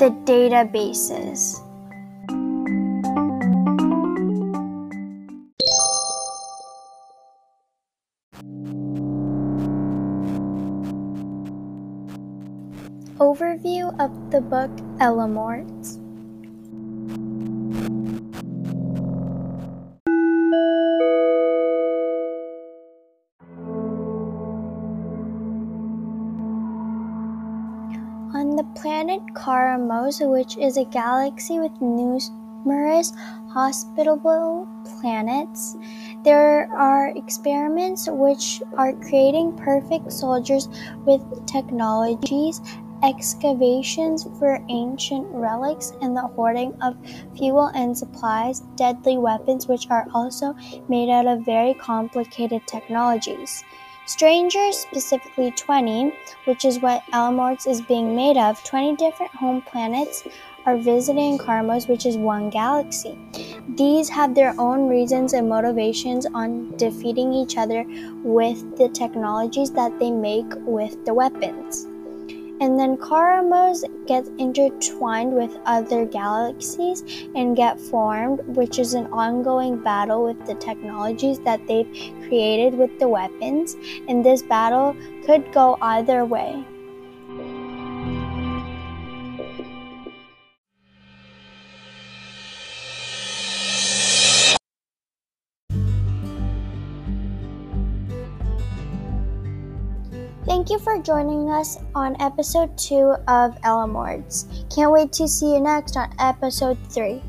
the databases. Overview of the book Elemorts. On the planet Karamos, which is a galaxy with numerous hospitable planets, there are experiments which are creating perfect soldiers with technologies, excavations for ancient relics, and the hoarding of fuel and supplies, deadly weapons, which are also made out of very complicated technologies. Strangers, specifically 20, which is what Elemorts is being made of, 20 different home planets are visiting Karamos, which is one galaxy. These have their own reasons and motivations on defeating each other with the technologies that they make with the weapons. And then Karamos gets intertwined with other galaxies and get formed, which is an ongoing battle with the technologies that they've created with the weapons. And this battle could go either way. Thank you for joining us on episode 2 of Elemorts. Can't wait to see you next on episode 3.